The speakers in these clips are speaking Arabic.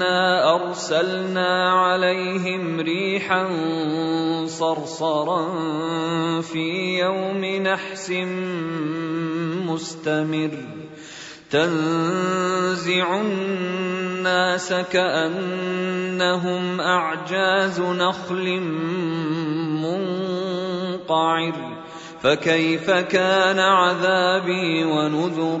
انا ارسلنا عليهم ريحا صرصرا في يوم نحس مستمر تنزع الناس كانهم اعجاز نخل منقعر فكيف كان عذابي ونذر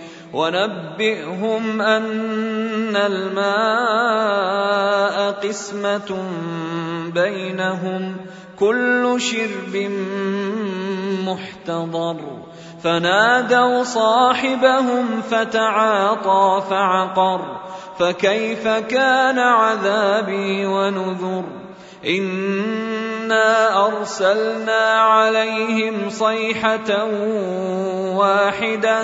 ونبئهم أن الماء قسمة بينهم كل شرب محتضر. فنادوا صاحبهم فتعاطى فعقر. فكيف كان عذابي ونذر؟ إنا أرسلنا عليهم صيحة واحدة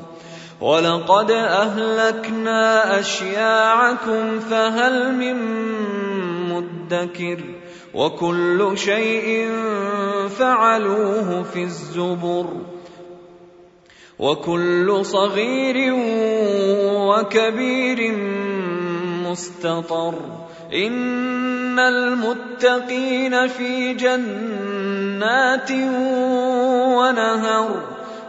ولقد اهلكنا اشياعكم فهل من مدكر وكل شيء فعلوه في الزبر وكل صغير وكبير مستطر ان المتقين في جنات ونهر